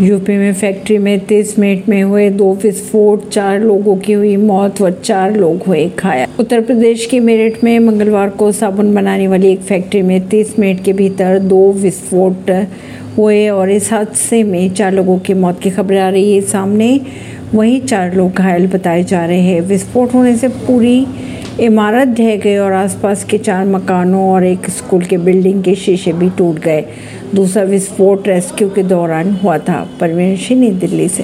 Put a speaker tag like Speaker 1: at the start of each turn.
Speaker 1: UP में factory में तीस मिनट में हुए दो विस्फोट, चार लोगों की हुई मौत व चार लोग हुए घायल। उत्तर प्रदेश के मेरठ में मंगलवार को साबुन बनाने वाली एक फैक्ट्री में तीस मिनट के भीतर दो विस्फोट हुए और इस हादसे में चार लोगों की मौत की खबर आ रही है। सामने वहीं चार लोग घायल बताए जा रहे हैं। विस्फोट होने से पूरी इमारत ढह गई और आसपास के चार मकानों और एक स्कूल के बिल्डिंग के शीशे भी टूट गए। दूसरा विस्फोट रेस्क्यू के दौरान हुआ था। परवीन सिंह दिल्ली से।